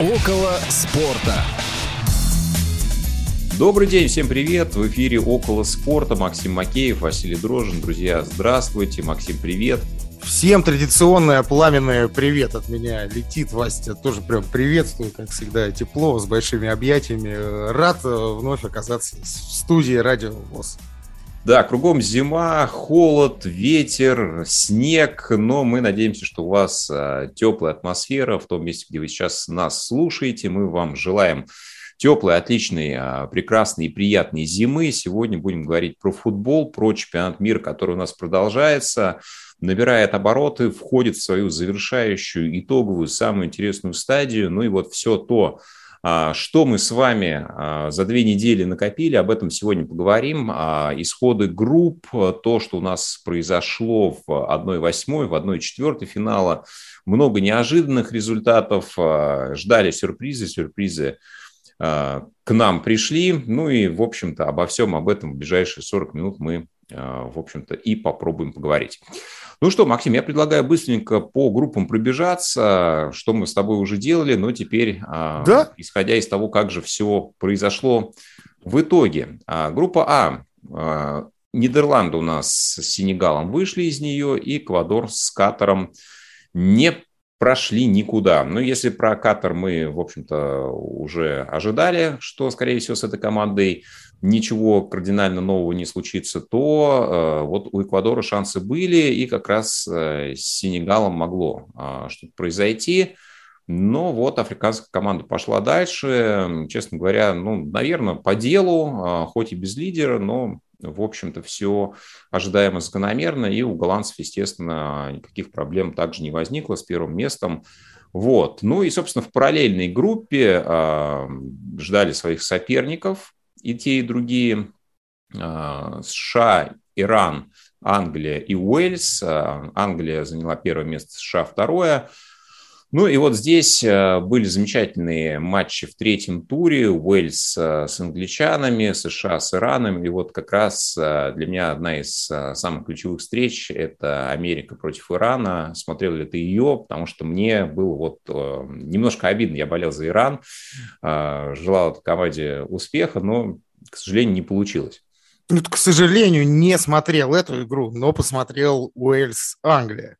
Около спорта. Добрый день, всем привет! В эфире «Около спорта» Максим Макеев, Василий Дрожин. Друзья, здравствуйте. Максим, привет. Всем традиционное пламенное привет от меня летит. Вася, тоже прям приветствую, как всегда, тепло, с большими объятиями. Рад э, вновь оказаться в студии Радио ВОЗ. Да, кругом зима, холод, ветер, снег, но мы надеемся, что у вас а, теплая атмосфера в том месте, где вы сейчас нас слушаете. Мы вам желаем теплой, отличной, а, прекрасной и приятной зимы. Сегодня будем говорить про футбол, про чемпионат мира, который у нас продолжается, набирает обороты, входит в свою завершающую, итоговую, самую интересную стадию. Ну и вот все то, что мы с вами а, за две недели накопили, об этом сегодня поговорим. Исходы групп, то, что у нас произошло в 1-8, в 1-4 финала, много неожиданных результатов, ждали сюрпризы, сюрпризы к нам пришли. Ну и, в общем-то, обо всем об этом в ближайшие 40 минут мы, в общем-то, и попробуем поговорить. Ну что, Максим, я предлагаю быстренько по группам пробежаться, что мы с тобой уже делали, но теперь, а, да? исходя из того, как же все произошло в итоге. А, группа А. а Нидерланды у нас с Сенегалом вышли из нее, и Эквадор с Катаром не прошли никуда. Но если про Катар мы, в общем-то, уже ожидали, что, скорее всего, с этой командой ничего кардинально нового не случится, то э, вот у Эквадора шансы были, и как раз э, с Сенегалом могло э, что-то произойти. Но вот африканская команда пошла дальше. Честно говоря, ну, наверное, по делу, э, хоть и без лидера, но, в общем-то, все ожидаемо закономерно. И у голландцев, естественно, никаких проблем также не возникло с первым местом. Вот. Ну и, собственно, в параллельной группе э, ждали своих соперников и те, и другие, а, США, Иран, Англия и Уэльс. А, Англия заняла первое место, США второе. Ну и вот здесь а, были замечательные матчи в третьем туре. Уэльс с англичанами, США с Ираном. И вот как раз для меня одна из самых ключевых встреч – это Америка против Ирана. Смотрел ли ты ее? Потому что мне было вот немножко обидно. Я болел за Иран, желал команде успеха, но к сожалению, не получилось. Ну, к сожалению, не смотрел эту игру, но посмотрел Уэльс-Англия.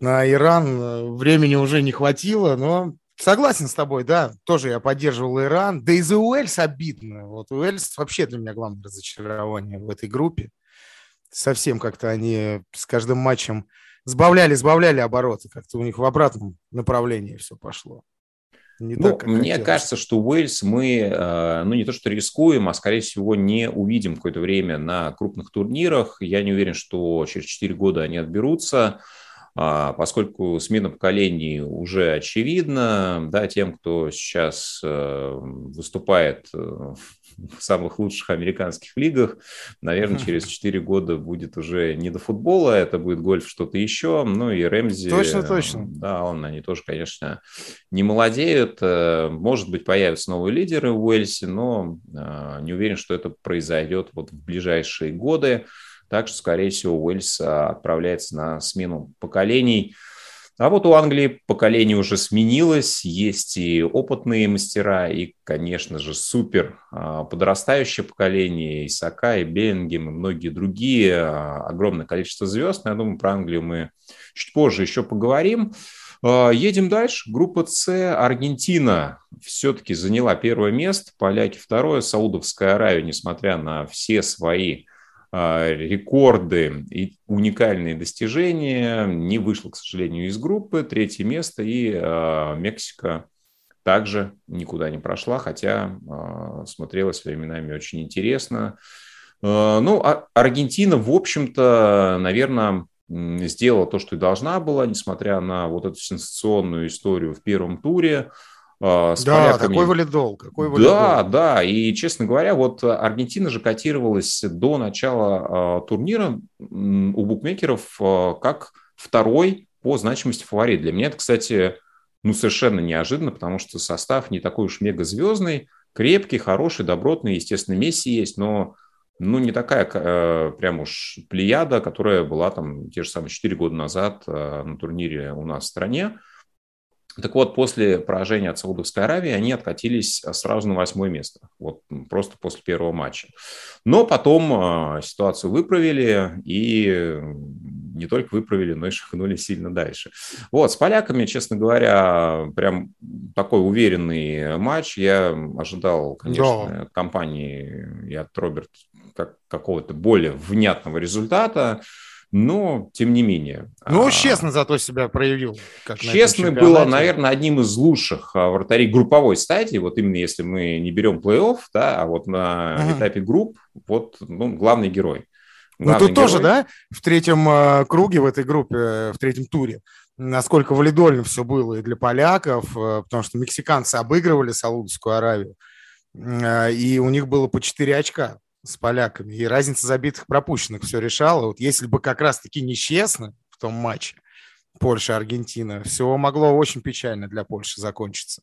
На Иран э, времени уже не хватило, но согласен с тобой, да, тоже я поддерживал Иран. Да и за Уэльс обидно. Вот Уэльс вообще для меня главное разочарование в этой группе. Совсем как-то они с каждым матчем сбавляли, сбавляли обороты. Как-то у них в обратном направлении все пошло. Не ну, так, мне хотелось. кажется, что Уэльс мы, э, ну, не то что рискуем, а, скорее всего, не увидим какое-то время на крупных турнирах. Я не уверен, что через 4 года они отберутся, поскольку смена поколений уже очевидна, да, тем, кто сейчас э, выступает э, в самых лучших американских лигах. Наверное, через 4 года будет уже не до футбола, это будет гольф, что-то еще. Ну и Рэмзи... Точно, точно. Да, он, они тоже, конечно, не молодеют. Э, может быть, появятся новые лидеры в Уэльсе, но э, не уверен, что это произойдет вот в ближайшие годы. Так что, скорее всего, Уэльс отправляется на смену поколений – а вот у Англии поколение уже сменилось, есть и опытные мастера, и, конечно же, супер а, подрастающее поколение, и Сака, и Беллингем, и многие другие, а, огромное количество звезд. Но я думаю, про Англию мы чуть позже еще поговорим. А, едем дальше. Группа С. Аргентина все-таки заняла первое место, поляки второе, Саудовская Аравия, несмотря на все свои а, рекорды и уникальные достижения. Не вышло, к сожалению, из группы. Третье место. И а, Мексика также никуда не прошла, хотя а, смотрелась временами очень интересно. Ну, Аргентина, в общем-то, наверное, сделала то, что и должна была, несмотря на вот эту сенсационную историю в первом туре. А, с да, поляками. такой валидол, какой валидол. Да, да, и, честно говоря, вот Аргентина же котировалась до начала э, турнира у букмекеров э, как второй по значимости фаворит. Для меня это, кстати, ну, совершенно неожиданно, потому что состав не такой уж мегазвездный, крепкий, хороший, добротный, естественно, Месси есть, но ну, не такая э, прям уж плеяда, которая была там те же самые 4 года назад э, на турнире у нас в стране. Так вот, после поражения от Саудовской Аравии они откатились сразу на восьмое место, вот просто после первого матча. Но потом э, ситуацию выправили и не только выправили, но и шагнули сильно дальше. Вот, с поляками, честно говоря, прям такой уверенный матч. Я ожидал, конечно, да. от компании и от Роберта как, какого-то более внятного результата но тем не менее. Ну, а, честно зато себя проявил. Как честно было, наверное, одним из лучших а, вратарей групповой стадии, вот именно если мы не берем плей-офф, да, а вот на ага. этапе групп, вот ну, главный герой. Ну, тут герой. тоже, да, в третьем э, круге, в этой группе, в третьем туре, насколько валидольно все было и для поляков, э, потому что мексиканцы обыгрывали Саудовскую Аравию, и у них было по 4 очка с поляками. И разница забитых пропущенных все решала. Вот если бы как раз-таки нечестно в том матче Польша-Аргентина, все могло очень печально для Польши закончиться.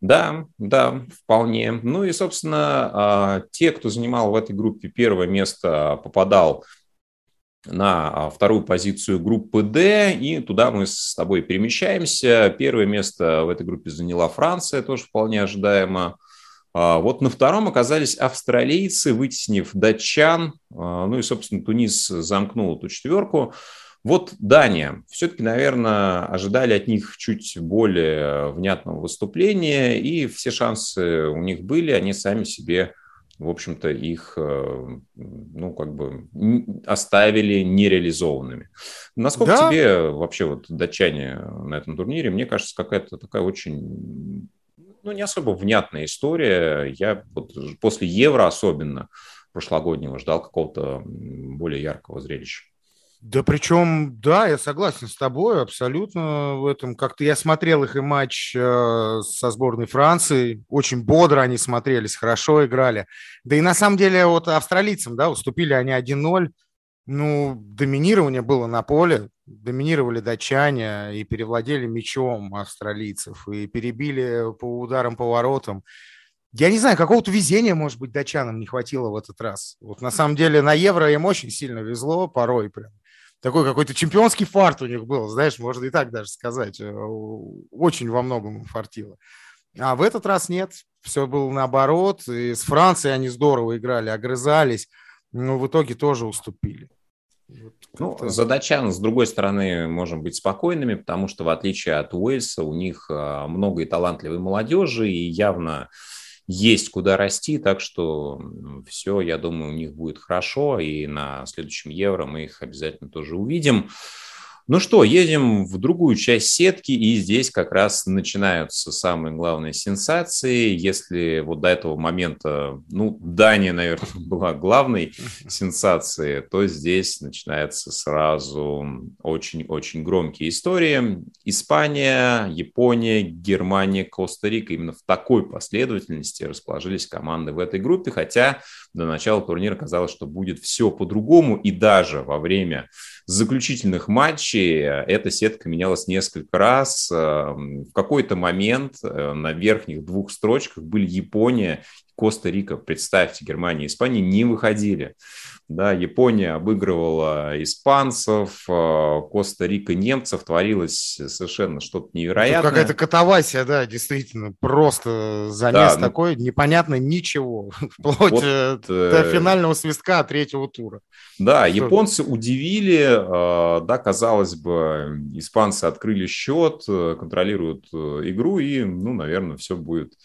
Да, да, вполне. Ну и, собственно, а, те, кто занимал в этой группе первое место, попадал на а, вторую позицию группы D, и туда мы с тобой перемещаемся. Первое место в этой группе заняла Франция, тоже вполне ожидаемо. А, вот на втором оказались австралийцы, вытеснив датчан. А, ну и, собственно, Тунис замкнул эту четверку. Вот Дания. Все-таки, наверное, ожидали от них чуть более внятного выступления, и все шансы у них были, они сами себе, в общем-то, их, э, ну, как бы оставили нереализованными. Насколько да. тебе вообще вот датчане на этом турнире? Мне кажется, какая-то такая очень ну, не особо внятная история. Я вот после Евро особенно прошлогоднего ждал какого-то более яркого зрелища. Да причем, да, я согласен с тобой абсолютно в этом. Как-то я смотрел их и матч э, со сборной Франции. Очень бодро они смотрелись, хорошо играли. Да и на самом деле вот австралийцам, да, уступили они 1-0. Ну, доминирование было на поле, доминировали датчане и перевладели мячом австралийцев, и перебили по ударам, по воротам. Я не знаю, какого-то везения, может быть, датчанам не хватило в этот раз. Вот на самом деле на Евро им очень сильно везло, порой прям. Такой какой-то чемпионский фарт у них был, знаешь, можно и так даже сказать. Э, очень во многом фартило. А в этот раз нет, все было наоборот. И с Францией они здорово играли, огрызались, но в итоге тоже уступили. Ну, за датчан, с другой стороны, можем быть спокойными, потому что, в отличие от Уэльса, у них а, много и талантливой молодежи, и явно есть куда расти, так что все, я думаю, у них будет хорошо, и на следующем Евро мы их обязательно тоже увидим. Ну что, едем в другую часть сетки, и здесь как раз начинаются самые главные сенсации. Если вот до этого момента, ну, Дания, наверное, была главной сенсацией, то здесь начинается сразу очень-очень громкие истории. Испания, Япония, Германия, Коста-Рика. Именно в такой последовательности расположились команды в этой группе, хотя до начала турнира казалось, что будет все по-другому, и даже во время заключительных матчей эта сетка менялась несколько раз. Эм, в какой-то момент э, на верхних двух строчках были Япония Коста-Рика, представьте, Германия и Испания не выходили. Да, Япония обыгрывала испанцев, э, Коста-Рика немцев, творилось совершенно что-то невероятное. Какая-то катавасия, да, действительно, просто замес да, ну такой, ну, непонятно ничего, вплоть вот, э, до финального свистка третьего тура. Да, что японцы это? удивили, да, казалось бы, испанцы открыли счет, контролируют игру, и, ну, наверное, все будет а,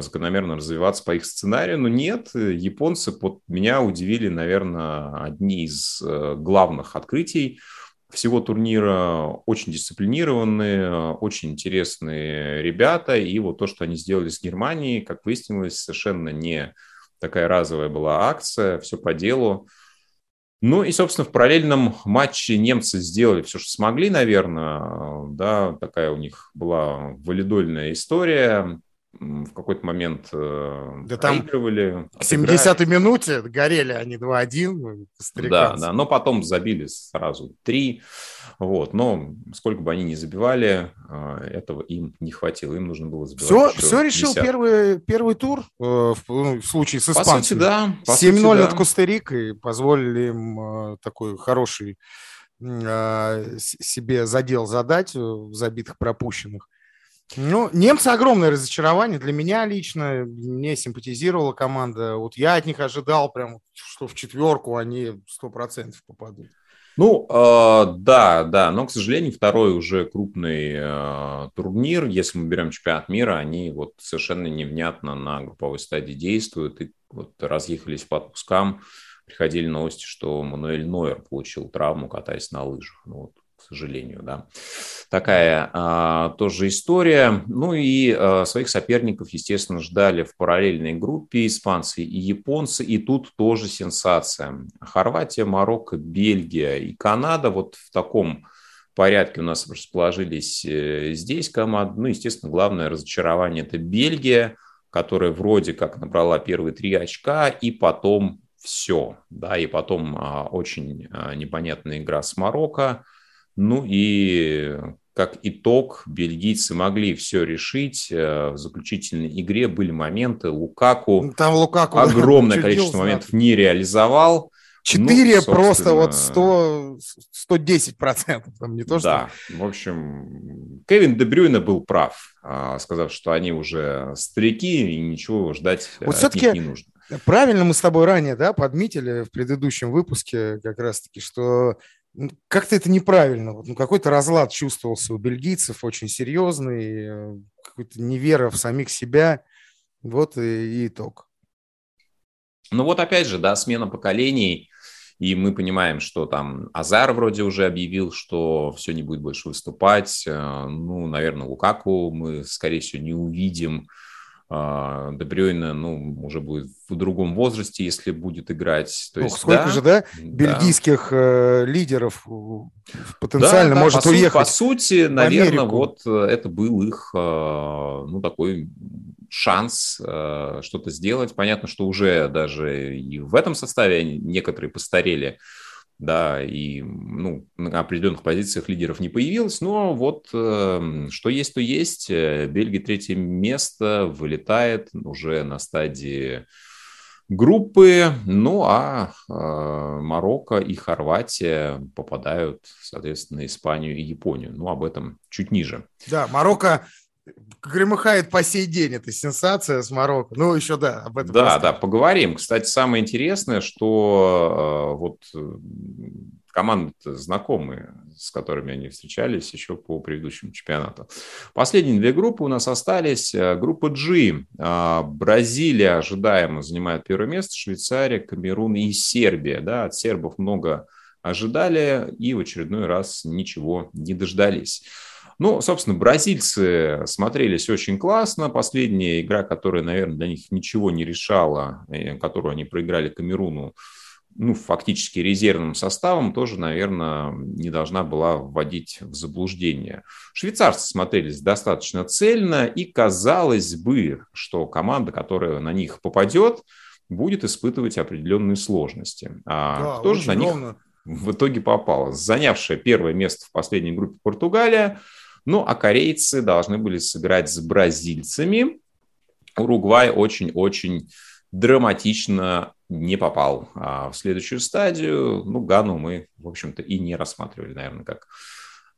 закономерно развиваться по их сценарию, но нет, японцы под меня удивили, наверное, одни из э, главных открытий всего турнира, очень дисциплинированные, очень интересные ребята, и вот то, что они сделали с Германией, как выяснилось, совершенно не такая разовая была акция, все по делу. Ну и, собственно, в параллельном матче немцы сделали все, что смогли, наверное. Да, такая у них была валидольная история в какой-то момент э, да проигрывали. К 70-й минуте горели они 2-1. Да, да, но потом забили сразу 3. Вот, но сколько бы они ни забивали, э, этого им не хватило. Им нужно было забивать Все, все решил первый, первый тур э, в, ну, в случае с испанцами. По сути, да. 7-0 да. от Коста-Рикой позволили им такой хороший себе задел задать в забитых пропущенных. Ну, немцы огромное разочарование для меня лично. Мне симпатизировала команда. Вот я от них ожидал прям, что в четверку они сто процентов попадут. Ну, э, да, да, но, к сожалению, второй уже крупный э, турнир, если мы берем чемпионат мира, они вот совершенно невнятно на групповой стадии действуют и вот разъехались по отпускам. Приходили новости, что Мануэль Нойер получил травму, катаясь на лыжах. Ну, вот сожалению, да. Такая а, тоже история. Ну и а, своих соперников, естественно, ждали в параллельной группе испанцы и японцы, и тут тоже сенсация. Хорватия, Марокко, Бельгия и Канада вот в таком порядке у нас расположились э, здесь команды. Ну, естественно, главное разочарование – это Бельгия, которая вроде как набрала первые три очка, и потом все, да, и потом а, очень а, непонятная игра с Марокко, ну и как итог, бельгийцы могли все решить. Э, в заключительной игре были моменты. Лукаку, Там Лукаку огромное количество моментов не реализовал. Четыре ну, просто вот 100, 110 процентов, там не то что... Да, в общем, Кевин Дебрюйна был прав, а, сказав, что они уже старики и ничего ждать вот от них не нужно. Правильно мы с тобой ранее да, подметили в предыдущем выпуске как раз-таки, что как-то это неправильно. Вот, ну, какой-то разлад чувствовался у бельгийцев, очень серьезный, э, какой-то невера в самих себя. Вот и, и итог. Ну вот опять же, да, смена поколений, и мы понимаем, что там Азар вроде уже объявил, что все не будет больше выступать. Э, ну, наверное, Лукаку мы, скорее всего, не увидим. А, Дебрёйна, ну, уже будет в другом возрасте, если будет играть. То есть, сколько да, же, да, бельгийских э, лидеров потенциально да, может по уехать? По сути, наверное, вот э, это был их, э, ну, такой шанс э, что-то сделать. Понятно, что уже даже и в этом составе некоторые постарели да, и ну, на определенных позициях лидеров не появилось, но вот э, что есть, то есть. Э, Бельгия третье место вылетает уже на стадии группы, ну а э, Марокко и Хорватия попадают, соответственно, Испанию и Японию. Ну, об этом чуть ниже. Да, Марокко громыхает по сей день. Это сенсация с Марокко. Ну, еще да, об этом. Да, да, поговорим. Кстати, самое интересное, что э, вот э, команды знакомые, с которыми они встречались еще по предыдущему чемпионату. Последние две группы у нас остались. Э, группа G. Бразилия ожидаемо занимает первое место, Швейцария, Камерун и Сербия. Да, от сербов много ожидали и в очередной раз ничего не дождались. Ну, собственно, бразильцы смотрелись очень классно. Последняя игра, которая, наверное, для них ничего не решала, э, которую они проиграли Камеруну, ну, фактически резервным составом, тоже, наверное, не должна была вводить в заблуждение. Швейцарцы смотрелись достаточно цельно, и казалось бы, что команда, которая на них попадет, будет испытывать определенные сложности. А да, кто же на них ровно. в итоге попал? Занявшая первое место в последней группе Португалия – ну, а корейцы должны были сыграть с бразильцами. Уругвай очень-очень драматично не попал а в следующую стадию. Ну, Гану мы, в общем-то, и не рассматривали, наверное, как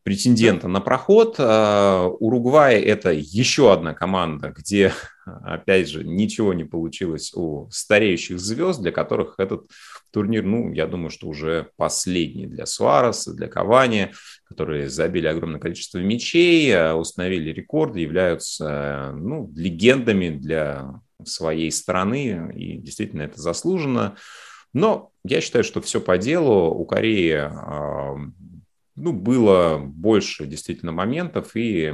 претендента на проход. А, Уругвай – это еще одна команда, где, опять же, ничего не получилось у стареющих звезд, для которых этот турнир, ну, я думаю, что уже последний для Суареса, для Кавани, которые забили огромное количество мячей, а, установили рекорды, являются, ну, легендами для своей страны, и действительно это заслуженно. Но я считаю, что все по делу. У Кореи ну, было больше действительно моментов, и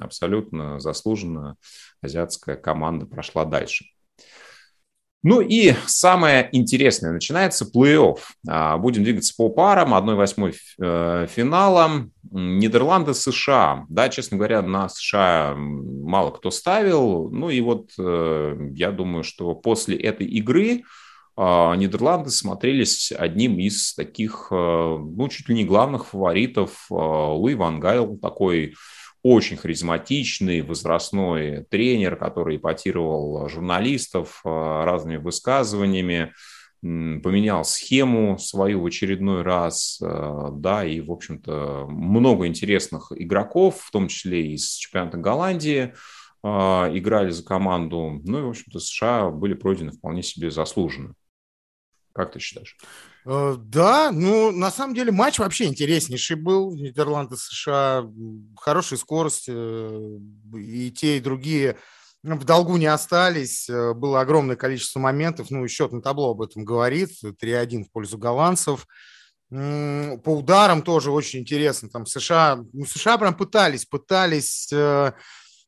абсолютно заслуженно азиатская команда прошла дальше. Ну и самое интересное, начинается плей-офф. А, будем двигаться по парам, 1-8 э, финалом. Нидерланды, США. Да, честно говоря, на США мало кто ставил. Ну и вот э, я думаю, что после этой игры Нидерланды смотрелись одним из таких, э, ну, чуть ли не главных фаворитов. А, Луи Ван Гайл такой очень харизматичный возрастной тренер, который ипотировал журналистов а, разными высказываниями. поменял схему свою в очередной раз, э, да, и, в общем-то, много интересных игроков, в том числе из чемпионата Голландии, э, играли за команду, ну и, в общем-то, США были пройдены вполне себе заслуженно. Как ты считаешь? Э, да, ну, на самом деле матч вообще интереснейший был. Нидерланды, США, хорошая скорость, и те, и другие в долгу не остались, э, было огромное количество моментов, ну и счет на табло об этом говорит, 3-1 в пользу голландцев. По ударам тоже очень интересно, там США, ну, США прям пытались, пытались э,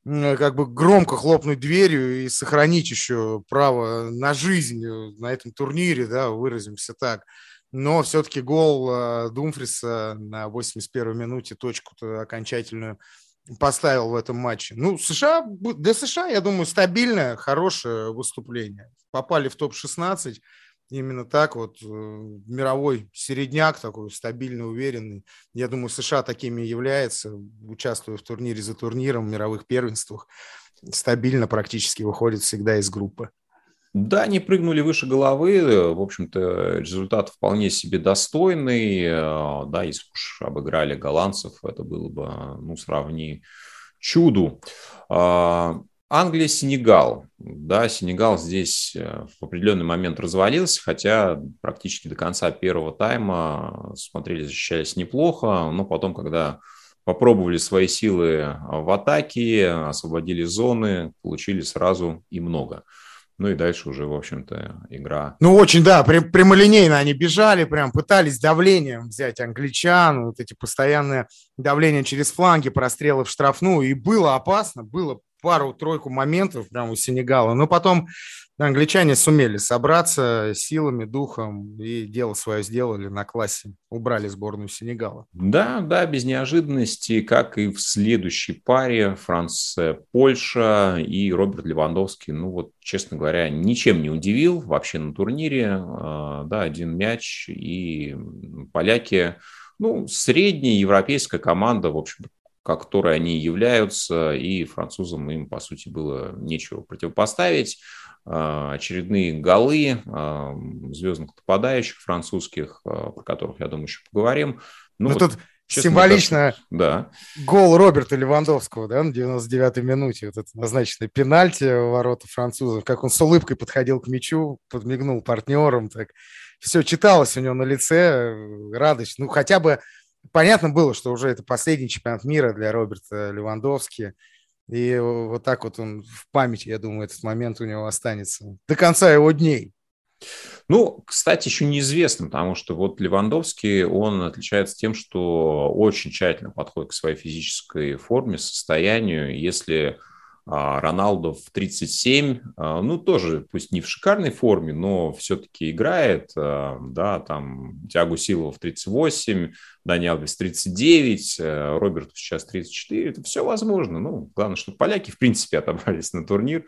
как бы громко хлопнуть дверью и сохранить еще право на жизнь э, на этом турнире, да, выразимся так. Но все-таки гол Думфриса на 81-й минуте точку окончательную поставил в этом матче. Ну, США, для США, я думаю, стабильное, хорошее выступление. Попали в топ-16, именно так вот, э, мировой середняк такой, стабильный, уверенный. Я думаю, США такими является, участвуя в турнире за турниром, в мировых первенствах, стабильно практически выходит всегда из группы. Да, они прыгнули выше головы, в общем-то, результат вполне себе достойный, э, да, если уж обыграли голландцев, это было бы, ну, сравни чуду. Англия, Сенегал. Да, Сенегал здесь э, в определенный момент развалился, хотя практически до конца первого тайма смотрели, защищались неплохо, но потом, когда попробовали свои силы в атаке, освободили зоны, получили сразу и много. Ну и дальше уже, в общем-то, игра. Ну, очень, да, прям, прямолинейно они бежали, прям пытались давлением взять англичан, вот эти постоянные давления через фланги, прострелы в штрафную, и было опасно, было пару-тройку моментов прямо у Сенегала, но потом англичане сумели собраться силами, духом и дело свое сделали на классе. Убрали сборную Сенегала. Да, да, без неожиданности, как и в следующей паре Франция, Польша и Роберт Левандовский. Ну вот, честно говоря, ничем не удивил вообще на турнире. А, да, один мяч и поляки ну, средняя европейская команда, в общем которой они являются, и французам им, по сути, было нечего противопоставить. А, очередные голы а, звездных нападающих французских, а, про которых, я думаю, еще поговорим. Ну, ну вот, тут честно, символично кажется, да. гол Роберта Левандовского да, на 99-й минуте, вот это назначенное пенальти ворота французов, как он с улыбкой подходил к мячу, подмигнул партнерам, так все читалось у него на лице, радость. Ну, хотя бы понятно было, что уже это последний чемпионат мира для Роберта Левандовски. И вот так вот он в памяти, я думаю, этот момент у него останется до конца его дней. Ну, кстати, еще неизвестно, потому что вот Левандовский, он отличается тем, что очень тщательно подходит к своей физической форме, состоянию. Если а, Роналдо в 37, а, ну, тоже, пусть не в шикарной форме, но все-таки играет, а, да, там, Тиагу Силова в 38, Дани Алвес 39, э, Роберту сейчас 34, это все возможно, ну, главное, чтобы поляки, в принципе, отобрались на турнир,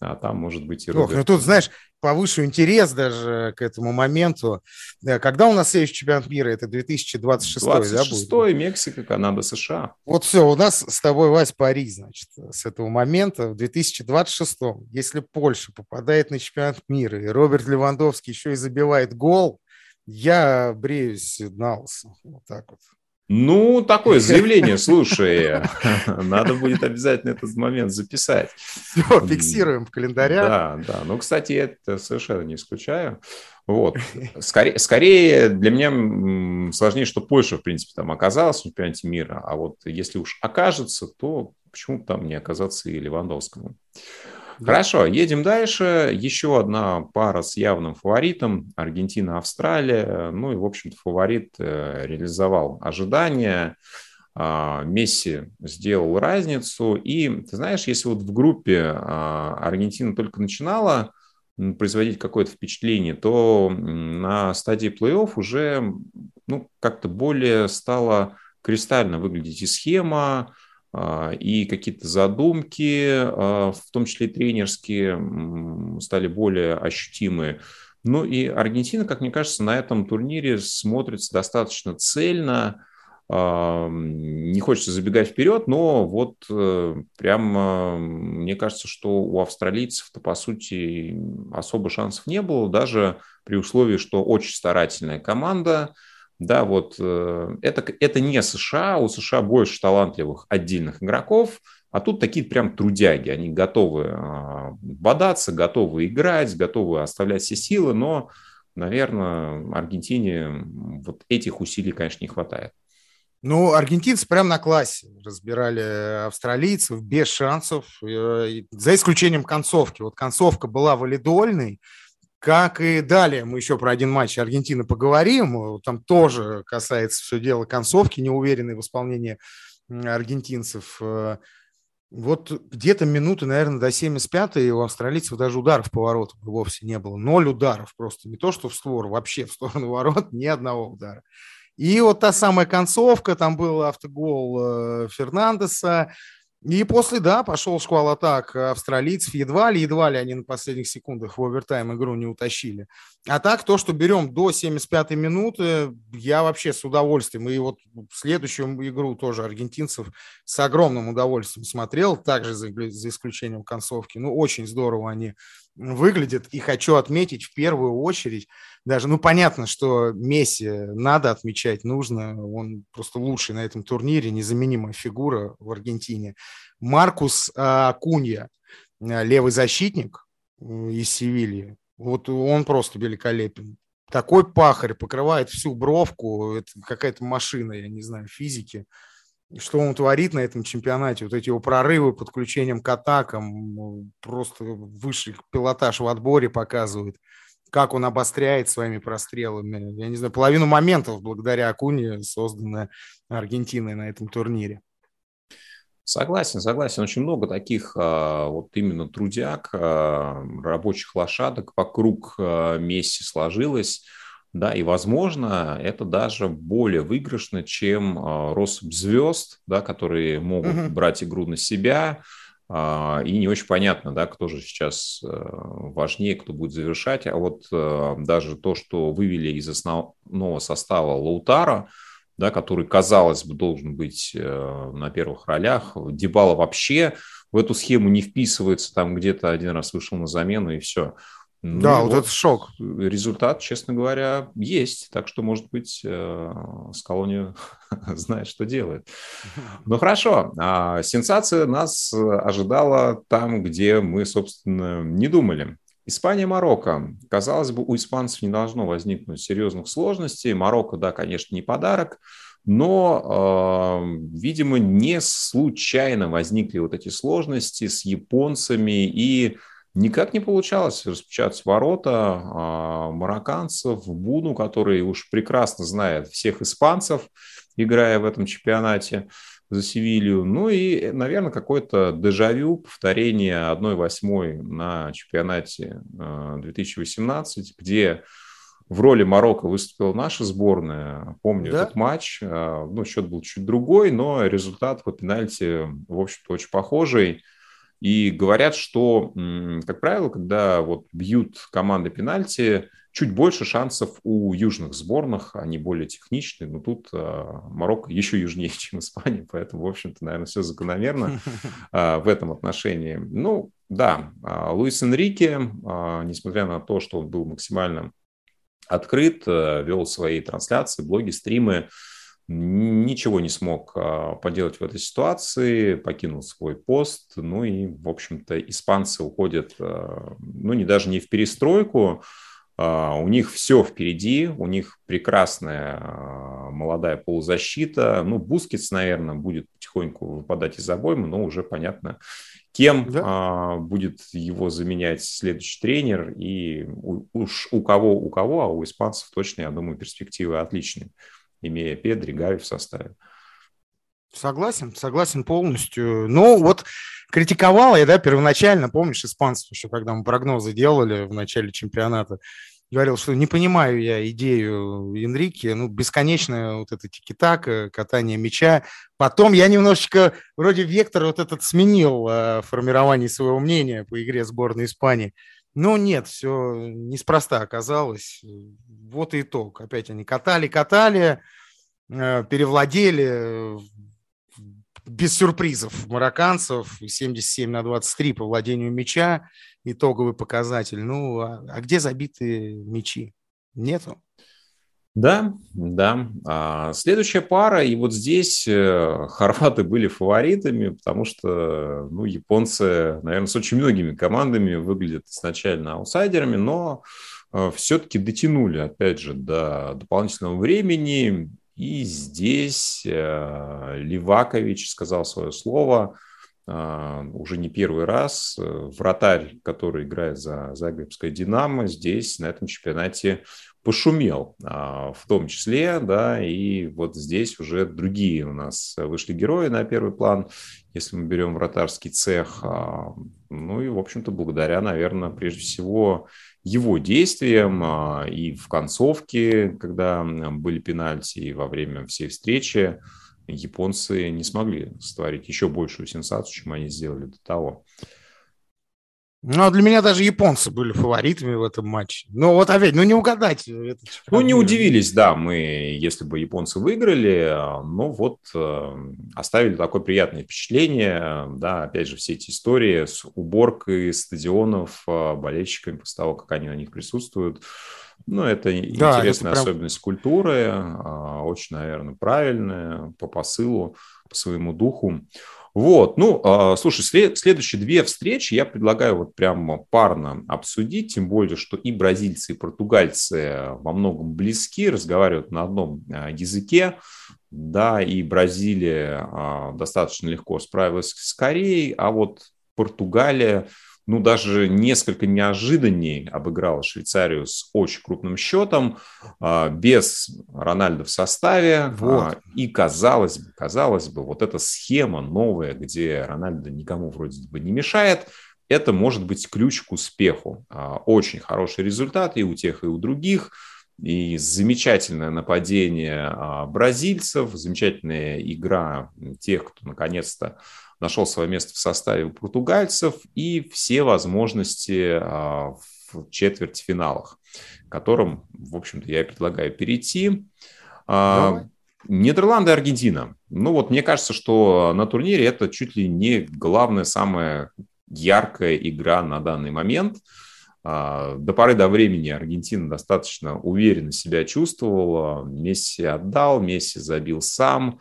а там, может быть, и Ох, ну тут, знаешь, повышу интерес даже к этому моменту. Э, когда у нас следующий чемпионат мира? Это 2026, 26 да, будет? Мексика, Канада, США. Вот все, у нас с тобой, Вась, пари, значит, с этого момента. В 2026, если Польша попадает на чемпионат мира, и Роберт Левандовский еще и забивает гол, я бреюсь на лысо. Вот так вот. Ну, такое заявление, слушай, надо будет обязательно этот момент записать. Все, фиксируем в календарях. Да, да. Ну, кстати, это совершенно не исключаю. Вот. Скорее, скорее для меня сложнее, что Польша, в принципе, там оказалась в чемпионате мира, а вот если уж окажется, то почему там не оказаться и Левандовскому? Хорошо, едем дальше. Еще одна пара с явным фаворитом. Аргентина-Австралия. Ну и, в общем-то, фаворит э, реализовал ожидания. А, Месси сделал разницу. И, ты знаешь, если вот в группе а, Аргентина только начинала производить какое-то впечатление, то на стадии плей-офф уже ну, как-то более стала кристально выглядеть и схема, и какие-то задумки, а, в том числе и тренерские, стали более ощутимы. Ну и Аргентина, как мне кажется, на этом турнире смотрится достаточно цельно. Не хочется забегать вперед, но вот э, прям мне кажется, что у австралийцев-то, по сути, особо шансов не было, даже при условии, что очень старательная команда, да, вот э, это, это не США, у США больше талантливых отдельных игроков, а тут такие прям трудяги, они готовы а, бодаться, готовы играть, готовы оставлять все силы, но, наверное, Аргентине вот этих усилий, конечно, не хватает. Ну, аргентинцы прям на классе разбирали австралийцев без шансов, э, за исключением концовки. Вот концовка была валидольной, как и далее, мы еще про один матч Аргентины поговорим. Там тоже касается все дело концовки, неуверенной в исполнении аргентинцев. Э, вот где-то минуты, наверное, до 75-й у австралийцев даже ударов по воротам вовсе не было. Ноль ударов просто. Не то, что в створ, вообще в сторону ворот ни одного удара. И вот та самая концовка, там был автогол э, Фернандеса, и после, да, пошел шквал атак австралийцев. Едва ли, едва ли они на последних секундах в овертайм игру не утащили. А так, то, что берем до 75-й минуты, я вообще с удовольствием. И вот следующую игру тоже аргентинцев с огромным удовольствием смотрел, также за, за исключением концовки. Ну, очень здорово они выглядят. И хочу отметить в первую очередь, даже, ну, понятно, что Месси надо отмечать, нужно, он просто лучший на этом турнире, незаменимая фигура в Аргентине. Маркус а, Кунья, а, левый защитник из Севильи, вот он просто великолепен. Такой пахарь покрывает всю бровку, это какая-то машина, я не знаю, физики. Что он творит на этом чемпионате, вот эти его прорывы подключением к атакам, просто высший пилотаж в отборе показывает как он обостряет своими прострелами. Я не знаю, половину моментов благодаря Акуне созданы Аргентиной на этом турнире. Согласен, согласен. Очень много таких а, вот именно трудяг, а, рабочих лошадок вокруг а, Месси сложилось. Да, и, возможно, это даже более выигрышно, чем россыпь звезд, да, которые могут угу. брать игру на себя, а, и не очень понятно, да, кто же сейчас э, важнее, кто будет завершать. А вот э, даже то, что вывели из основного состава Лаутара, да, который, казалось бы, должен быть э, на первых ролях, Дебала вообще в эту схему не вписывается, там где-то один раз вышел на замену и все. Ну, да, вот, вот это шок. Результат, честно говоря, есть. Так что, может быть, э, Скалони знает, что делает. Ну хорошо. А сенсация нас ожидала там, где мы, собственно, не думали. Испания-Марокко. Казалось бы, у испанцев не должно возникнуть серьезных сложностей. Марокко, да, конечно, не подарок, но, э, видимо, не случайно возникли вот эти сложности с японцами и Никак не получалось распечатать ворота а, марокканцев, Буну, который уж прекрасно знает всех испанцев, играя в этом чемпионате за Севилью. Ну и, наверное, какое-то дежавю, повторение 1-8 на чемпионате 2018, а, где в роли Марокко выступила наша сборная. Помню да? этот матч. А, ну, счет был чуть другой, но результат по пенальти, в общем-то, очень похожий. И говорят, что, как правило, когда вот бьют команды пенальти, чуть больше шансов у южных сборных, они более техничные, но тут а, Марокко еще южнее, чем Испания, поэтому, в общем-то, наверное, все закономерно а, в этом отношении. Ну, да, а, Луис Энрике, несмотря на то, что он был максимально открыт, вел свои трансляции, блоги, стримы, ничего не смог а, поделать в этой ситуации, покинул свой пост, ну и, в общем-то, испанцы уходят, а, ну, не даже не в перестройку, а, у них все впереди, у них прекрасная молодая полузащита, ну, Бускетс, наверное, будет потихоньку выпадать из обоймы, но уже понятно, кем да? будет его заменять следующий тренер, и уж у кого, у кого, а у испанцев точно, я думаю, перспективы отличные имея Педри, Гави в составе. Согласен, согласен полностью. Ну, вот критиковал я, да, первоначально, помнишь, испанцев еще, когда мы прогнозы делали в начале чемпионата, говорил, что не понимаю я идею Энрике, ну, бесконечная вот эта тики-така, катание мяча. Потом я немножечко, вроде вектор вот этот сменил э, формирование своего мнения по игре сборной Испании. Но нет, все неспроста оказалось. Вот и итог. Опять они катали, катали. э, перевладели без сюрпризов марокканцев, 77 на 23 по владению мяча, итоговый показатель. Ну, а, а где забитые мячи? Нету. Да, да. А следующая пара, и вот здесь э, хорваты были фаворитами, потому что, ну, японцы, наверное, с очень многими командами выглядят изначально аутсайдерами, но э, все-таки дотянули, опять же, до дополнительного времени, и здесь э, Ливакович сказал свое слово, уже не первый раз. Вратарь, который играет за Загребское «Динамо», здесь на этом чемпионате пошумел а, в том числе, да, и вот здесь уже другие у нас вышли герои на первый план, если мы берем вратарский цех, а, ну и, в общем-то, благодаря, наверное, прежде всего его действиям а, и в концовке, когда были пенальти, и во время всей встречи, японцы не смогли створить еще большую сенсацию, чем они сделали до того. Ну, а для меня даже японцы были фаворитами в этом матче. Ну, вот опять, ну не угадать. Это ну, не удивились, да, мы, если бы японцы выиграли, но вот э, оставили такое приятное впечатление, да, опять же, все эти истории с уборкой стадионов э, болельщиками после того, как они на них присутствуют. Ну, это да, интересная это прям... особенность культуры, э, очень, наверное, правильная по посылу, по своему духу. Вот, ну, а, слушай, след, следующие две встречи я предлагаю вот прямо парно обсудить, тем более, что и бразильцы, и португальцы во многом близки, разговаривают на одном а, языке, да, и Бразилия а, достаточно легко справилась с Кореей, а вот Португалия ну, даже несколько неожиданней обыграла Швейцарию с очень крупным счетом, а, без Рональда в составе. А, вот. И казалось бы, казалось бы, вот эта схема новая, где Рональдо никому вроде бы не мешает, это может быть ключ к успеху. А, очень хороший результат и у тех, и у других. И замечательное нападение бразильцев, замечательная игра тех, кто наконец-то нашел свое место в составе у португальцев и все возможности а, в четвертьфиналах, которым, в общем-то, я и предлагаю перейти. А, Давай. Нидерланды и Аргентина. Ну вот мне кажется, что на турнире это чуть ли не главная, самая яркая игра на данный момент. А, до поры до времени Аргентина достаточно уверенно себя чувствовала. Месси отдал, Месси забил сам.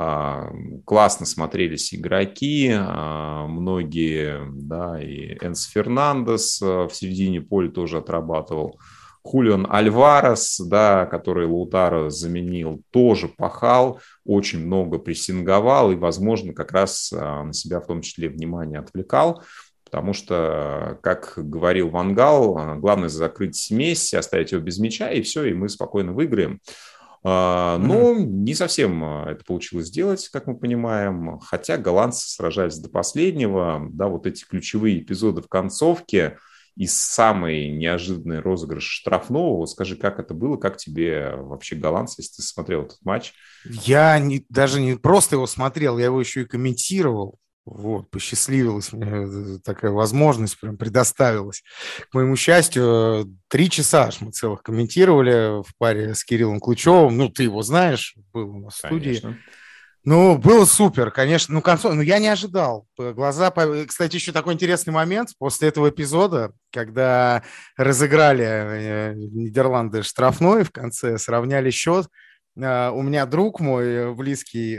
А, классно смотрелись игроки, а, многие, да, и Энс Фернандес а, в середине поля тоже отрабатывал. Хулиан Альварес, да, который Лаутаро заменил, тоже пахал, очень много прессинговал и, возможно, как раз на себя в том числе внимание отвлекал, потому что, как говорил Вангал, главное закрыть Месси, оставить его без мяча, и все, и мы спокойно выиграем. А, но mm-hmm. не совсем а, это получилось сделать, как мы понимаем, хотя голландцы сражались до последнего, да, вот эти ключевые эпизоды в концовке и самый неожиданный розыгрыш штрафного, скажи, как это было, как тебе вообще голландцы, если ты смотрел этот матч? Я не, даже не просто его смотрел, я его еще и комментировал. Вот, посчастливилась мне э, такая возможность, прям предоставилась. К моему счастью, три часа аж мы целых комментировали в паре с Кириллом Ключевым. Ну, ты его знаешь, был у нас в студии. Ну, было супер, конечно. Ну, концов, ну, я не ожидал. Глаза, кстати, еще такой интересный момент после этого эпизода, когда разыграли э, Нидерланды штрафной в конце, сравняли счет. Э, у меня друг мой близкий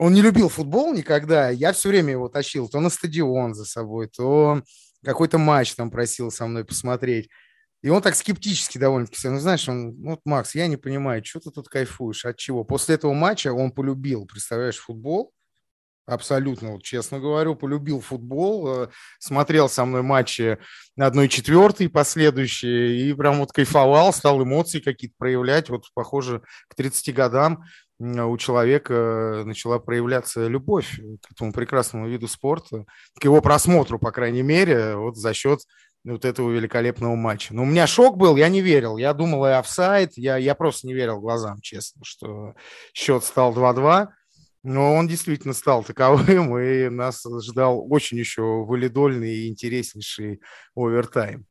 он не любил футбол никогда. Я все время его тащил то на стадион за собой, то какой-то матч там просил со мной посмотреть. И он так скептически довольно-таки ну, знаешь, он, вот, Макс, я не понимаю, что ты тут кайфуешь, от чего? После этого матча он полюбил, представляешь, футбол, абсолютно, вот, честно говорю, полюбил футбол, э, смотрел со мной матчи на одной четвертой последующие и прям вот кайфовал, стал эмоции какие-то проявлять, вот, похоже, к 30 годам у человека начала проявляться любовь к этому прекрасному виду спорта, к его просмотру, по крайней мере, вот за счет вот этого великолепного матча. Но у меня шок был, я не верил. Я думал, и офсайд, я, я просто не верил глазам, честно, что счет стал 2-2. Но он действительно стал таковым, и нас ждал очень еще валидольный и интереснейший овертайм.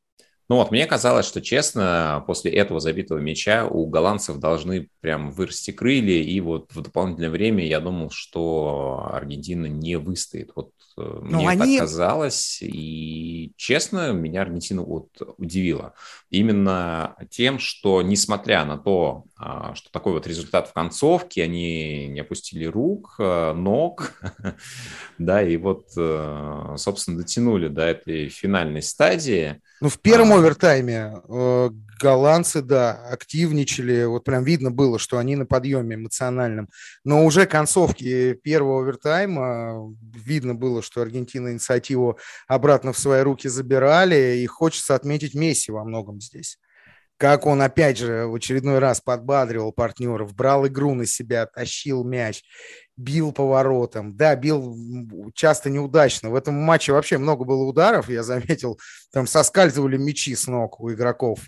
Ну вот, мне казалось, что, честно, после этого забитого мяча у голландцев должны прям вырасти крылья, и вот в дополнительное время я думал, что Аргентина не выстоит. Вот э, Но мне они... так казалось, и, честно, меня Аргентина вот удивила. Именно тем, что, несмотря на то, а, что такой вот результат в концовке, они не опустили рук, э, ног, да, и вот, э, собственно, дотянули до этой финальной стадии. Ну, в первом а... овертайме э, голландцы, да, активничали. Вот прям видно было, что они на подъеме эмоциональном. Но уже концовки первого овертайма видно было, что Аргентина инициативу обратно в свои руки забирали. И хочется отметить Месси во многом здесь как он опять же в очередной раз подбадривал партнеров, брал игру на себя, тащил мяч, бил поворотом. Да, бил часто неудачно. В этом матче вообще много было ударов, я заметил. Там соскальзывали мячи с ног у игроков.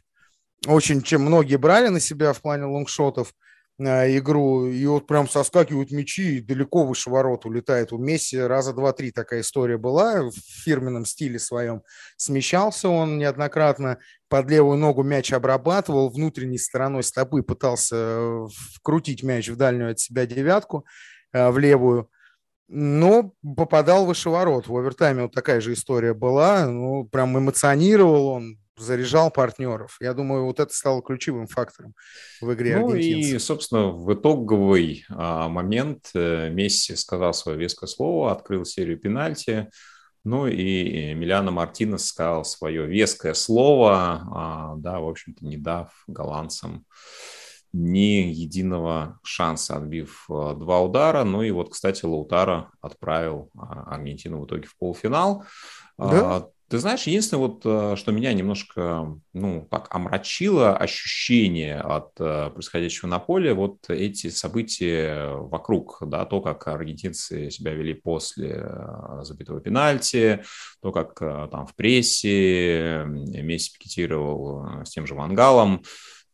Очень, чем многие брали на себя в плане лонгшотов – Э, игру, и вот прям соскакивают мячи, и далеко выше ворот улетает. У Месси раза два-три такая история была в фирменном стиле своем. Смещался он неоднократно, под левую ногу мяч обрабатывал, внутренней стороной стопы пытался э, вкрутить мяч в дальнюю от себя девятку, в левую, но попадал выше ворот. В овертайме вот такая же история была. Ну, прям эмоционировал он, заряжал партнеров. Я думаю, вот это стало ключевым фактором в игре ну и, собственно, в итоговый а, момент э, Месси сказал свое веское слово, открыл серию пенальти. Ну и Миляна Мартинес сказал свое веское слово, а, да, в общем-то, не дав голландцам ни единого шанса, отбив а, два удара. Ну и вот, кстати, Лаутара отправил а, Аргентину в итоге в полуфинал. Да? А, ты знаешь, единственное, вот, э, что меня немножко, ну, так омрачило ощущение от э, происходящего на поле, вот эти события вокруг, да, то, как аргентинцы себя вели после э, забитого пенальти, то, как там в прессе Месси пикетировал с тем же Вангалом,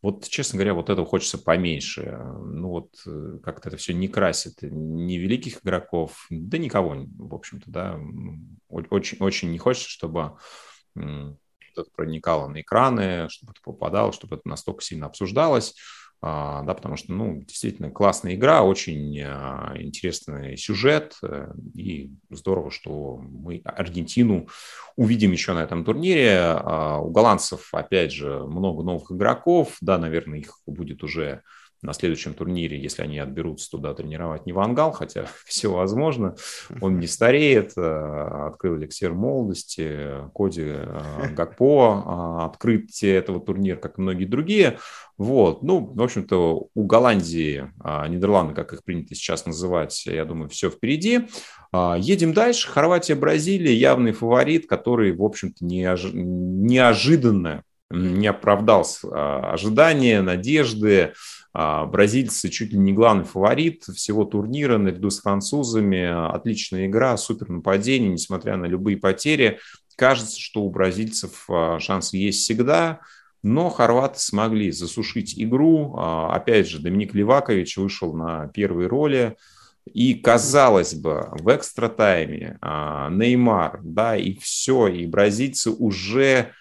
вот, честно говоря, вот этого хочется поменьше. Ну вот как-то это все не красит ни великих игроков, да никого, в общем-то, да очень, очень не хочется, чтобы это проникало на экраны, чтобы это попадало, чтобы это настолько сильно обсуждалось, да, потому что, ну, действительно классная игра, очень а, интересный сюжет, э, и здорово, что мы Аргентину увидим еще на этом турнире. А, у голландцев, опять же, много новых игроков, да, наверное, их будет уже на следующем турнире, если они отберутся туда тренировать не Вангал, хотя все возможно, он не стареет, э, открыл эликсир молодости, Коди э, Гакпо, э, открытие этого турнира, как и многие другие. Вот, ну, в общем-то, у Голландии, Нидерланды, как их принято сейчас называть, я думаю, все впереди. Едем дальше. Хорватия, Бразилия, явный фаворит, который, в общем-то, неож... неожиданно не оправдал ожидания, надежды. А, бразильцы чуть ли не главный фаворит всего турнира наряду с французами. Отличная игра, супер нападение, несмотря на любые потери. Кажется, что у бразильцев а, шансы есть всегда. Но хорваты смогли засушить игру. А, опять же, Доминик Левакович вышел на первой роли. И, казалось бы, в экстра-тайме Неймар, да, и все, и бразильцы уже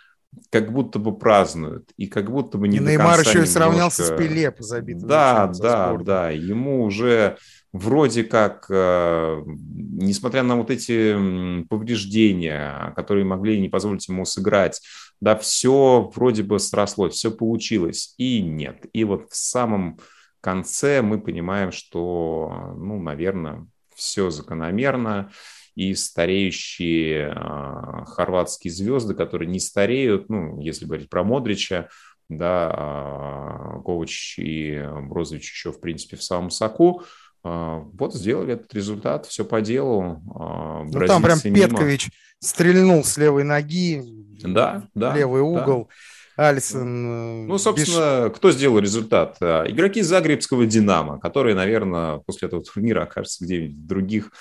как будто бы празднуют, и как будто бы не и до Неймар конца еще и сравнялся с Пеле по забитым Да, да, да, ему уже вроде как, э, несмотря на вот эти повреждения, которые могли не позволить ему сыграть, да, все вроде бы срослось, все получилось, и нет. И вот в самом конце мы понимаем, что, ну, наверное, все закономерно, и стареющие э, хорватские звезды, которые не стареют, ну, если говорить про Модрича, да, э, Ковач и Брозович еще, в принципе, в самом соку, э, вот сделали этот результат, все по делу. Ну, там прям мимо. Петкович стрельнул с левой ноги, да, да, левый угол. Да. Алисон. Ну, собственно, без... кто сделал результат? Игроки Загребского «Динамо», которые, наверное, после этого турнира окажутся где-нибудь в других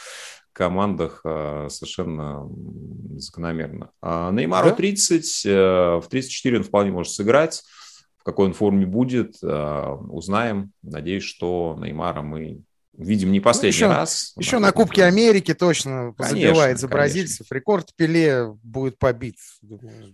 командах а, совершенно закономерно. А Неймару да? 30, э, в 34 он вполне может сыграть. В какой он форме будет, э, узнаем. Надеюсь, что Неймара мы видим, не последний ну, еще, раз. Еще на Кубке Америки точно конечно, забивает за бразильцев. Конечно. Рекорд Пеле будет побит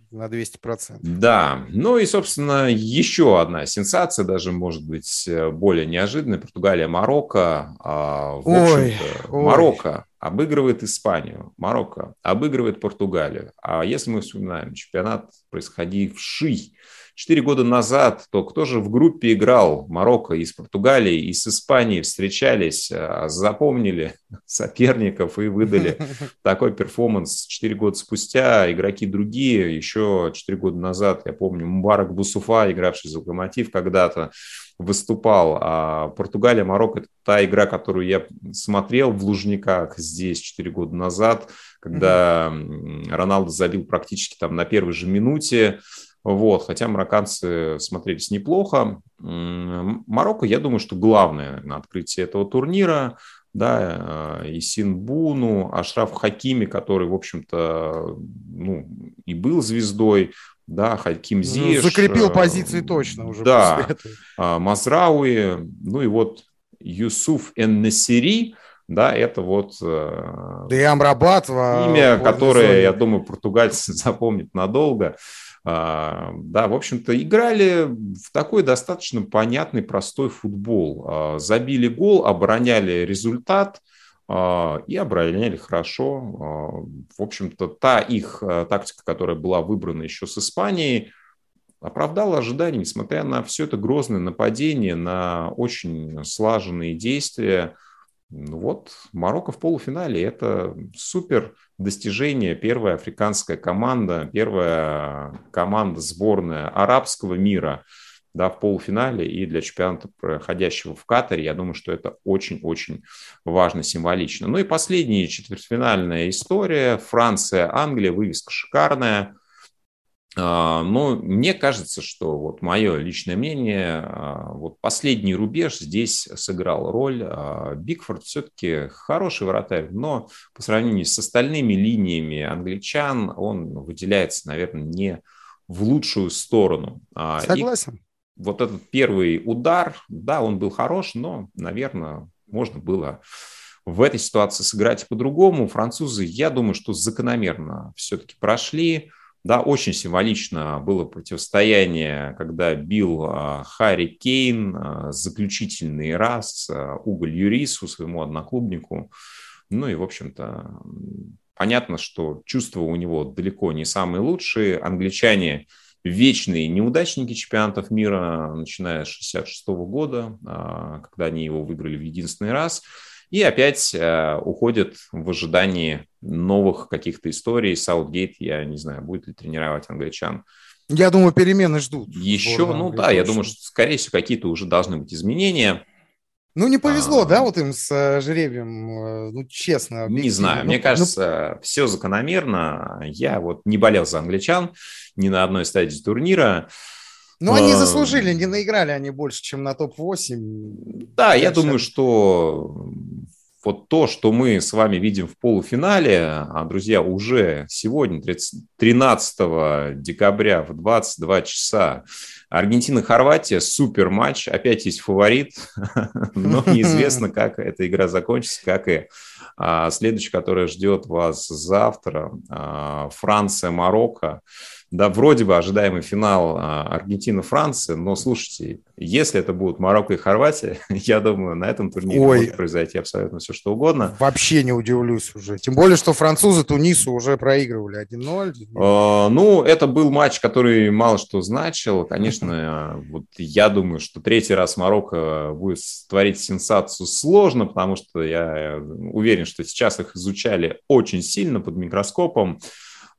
на 200%. Да, ну и, собственно, еще одна сенсация, даже, может быть, более неожиданная. Португалия-Марокко. А, ой, ой. Марокко обыгрывает Испанию, Марокко обыгрывает Португалию. А если мы вспоминаем чемпионат, происходивший Четыре года назад, то кто же в группе играл? Марокко и с Португалией, и с Испанией встречались, а, запомнили соперников и выдали такой перформанс. Четыре года спустя игроки другие, еще четыре года назад, я помню, Мубарак Бусуфа, игравший за Локомотив когда-то, выступал. А Португалия, Марокко – это та игра, которую я смотрел в Лужниках здесь четыре года назад, когда Роналдо забил практически там на первой же минуте. Вот, хотя марокканцы смотрелись неплохо. Марокко, я думаю, что главное на открытии этого турнира, да, и Синбуну, Ашраф Хакими, который, в общем-то, ну, и был звездой, да, Хаким ну, Зиш. Закрепил э, позиции точно уже. Да, а, Мазрауи, ну и вот Юсуф Эн-Насири, да, это вот э, да и Амрабатова, имя, которое, я думаю, португальцы запомнят надолго. А, да, в общем-то, играли в такой достаточно понятный, простой футбол. А, забили гол, обороняли результат а, и обороняли хорошо. В общем-то, та их тактика, которая была выбрана еще с Испанией, оправдала ожидания, несмотря на все это грозное нападение, на очень слаженные действия. Ну вот, Марокко в полуфинале – это супер достижение. Первая африканская команда, первая команда сборная арабского мира да, в полуфинале и для чемпионата, проходящего в Катаре, я думаю, что это очень-очень важно, символично. Ну и последняя четвертьфинальная история. Франция, Англия, вывеска шикарная. А, но мне кажется, что вот мое личное мнение, а, вот последний рубеж здесь сыграл роль. А, Бигфорд все-таки хороший вратарь, но по сравнению с остальными линиями англичан он выделяется, наверное, не в лучшую сторону. Согласен. И вот этот первый удар, да, он был хорош, но, наверное, можно было в этой ситуации сыграть по-другому. Французы, я думаю, что закономерно все-таки прошли. Да, очень символично было противостояние, когда бил а, Харри Кейн, а, заключительный раз, а, уголь Юрису, своему одноклубнику. Ну и, в общем-то, понятно, что чувства у него далеко не самые лучшие. Англичане вечные неудачники чемпионатов мира, начиная с 66 года, когда они его выиграли в единственный раз – и опять э, уходят в ожидании новых каких-то историй. Саутгейт, я не знаю, будет ли тренировать англичан. Я думаю, перемены ждут. Еще, ну да, я думаю, что, скорее всего, какие-то уже должны быть изменения. Ну, не повезло, а, да, вот им с э, жеребием, э, ну, честно. Не знаю, ну, мне кажется, ну... все закономерно. Я вот не болел за англичан ни на одной стадии турнира. Ну, они заслужили, не наиграли они больше, чем на топ-8. Да, я думаю, что вот то, что мы с вами видим в полуфинале, а, друзья, уже сегодня, 13 декабря в 22 часа, Аргентина-Хорватия, супер матч, опять есть фаворит, но неизвестно, как эта игра закончится, как и а, следующая, которая ждет вас завтра, а, Франция-Марокко. Да, вроде бы ожидаемый финал а, Аргентина-Франция, но слушайте, если это будут Марокко и Хорватия, я думаю, на этом турнире Ой. может произойти абсолютно все, что угодно. Вообще не удивлюсь уже. Тем более, что французы Тунису уже проигрывали 1-0. А, ну, это был матч, который мало что значил. Конечно, вот я думаю, что третий раз Марокко будет творить сенсацию сложно, потому что я уверен, что сейчас их изучали очень сильно под микроскопом.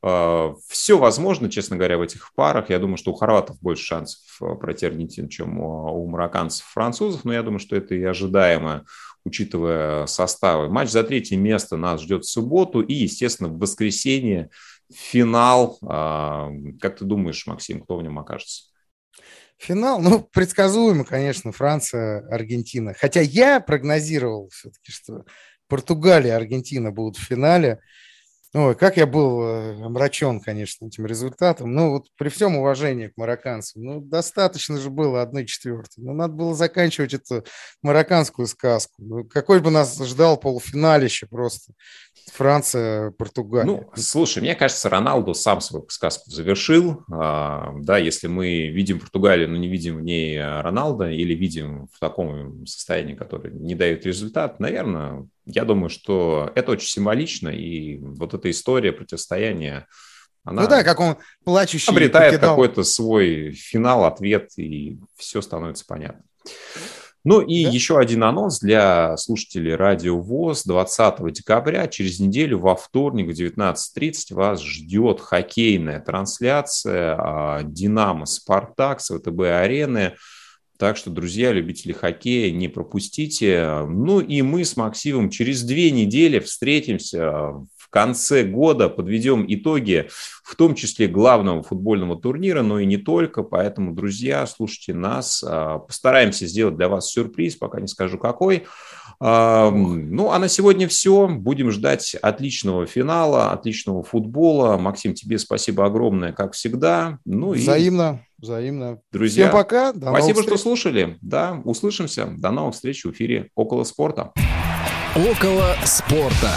А, Все возможно, честно говоря, в этих парах. Я думаю, что у хорватов больше шансов а, пройти Аргентину, чем у марокканцев французов, но я думаю, что это и ожидаемо, учитывая составы. Матч за третье место нас ждет в субботу и, естественно, в воскресенье финал. А, как ты думаешь, Максим, кто в нем окажется? Финал, ну, предсказуемо, конечно, Франция, Аргентина. Хотя я прогнозировал все-таки, что Португалия Аргентина будут в финале. Ой, как я был э, омрачен, конечно, этим результатом. Ну, вот при всем уважении к марокканцам, ну, достаточно же было одной четвертой. Ну, надо было заканчивать эту марокканскую сказку. Ну, какой бы нас ждал полуфиналище просто. Франция, Португалия. Ну, слушай, мне кажется, Роналду сам свою сказку завершил. А, да, если мы видим Португалию, но не видим в ней Роналда или видим в таком состоянии, которое не дает результат, наверное, я думаю, что это очень символично, и вот эта история противостояния, она ну да, как он плачущий обретает покидал. какой-то свой финал, ответ, и все становится понятно. Ну и да? еще один анонс для слушателей Радио ВОЗ. 20 декабря, через неделю, во вторник в 19.30 вас ждет хоккейная трансляция а, «Динамо Спартак» с ВТБ-арены. Так что, друзья, любители хоккея, не пропустите. Ну и мы с Максимом через две недели встретимся в конце года, подведем итоги, в том числе главного футбольного турнира, но и не только. Поэтому, друзья, слушайте нас. А, постараемся сделать для вас сюрприз, пока не скажу какой. Ну, а на сегодня все. Будем ждать отличного финала, отличного футбола. Максим, тебе спасибо огромное, как всегда. Ну, Взаимно. И... Взаимно. Друзья, Всем пока. До спасибо, что слушали. Да, услышимся. До новых встреч в эфире «Около спорта». «Около спорта».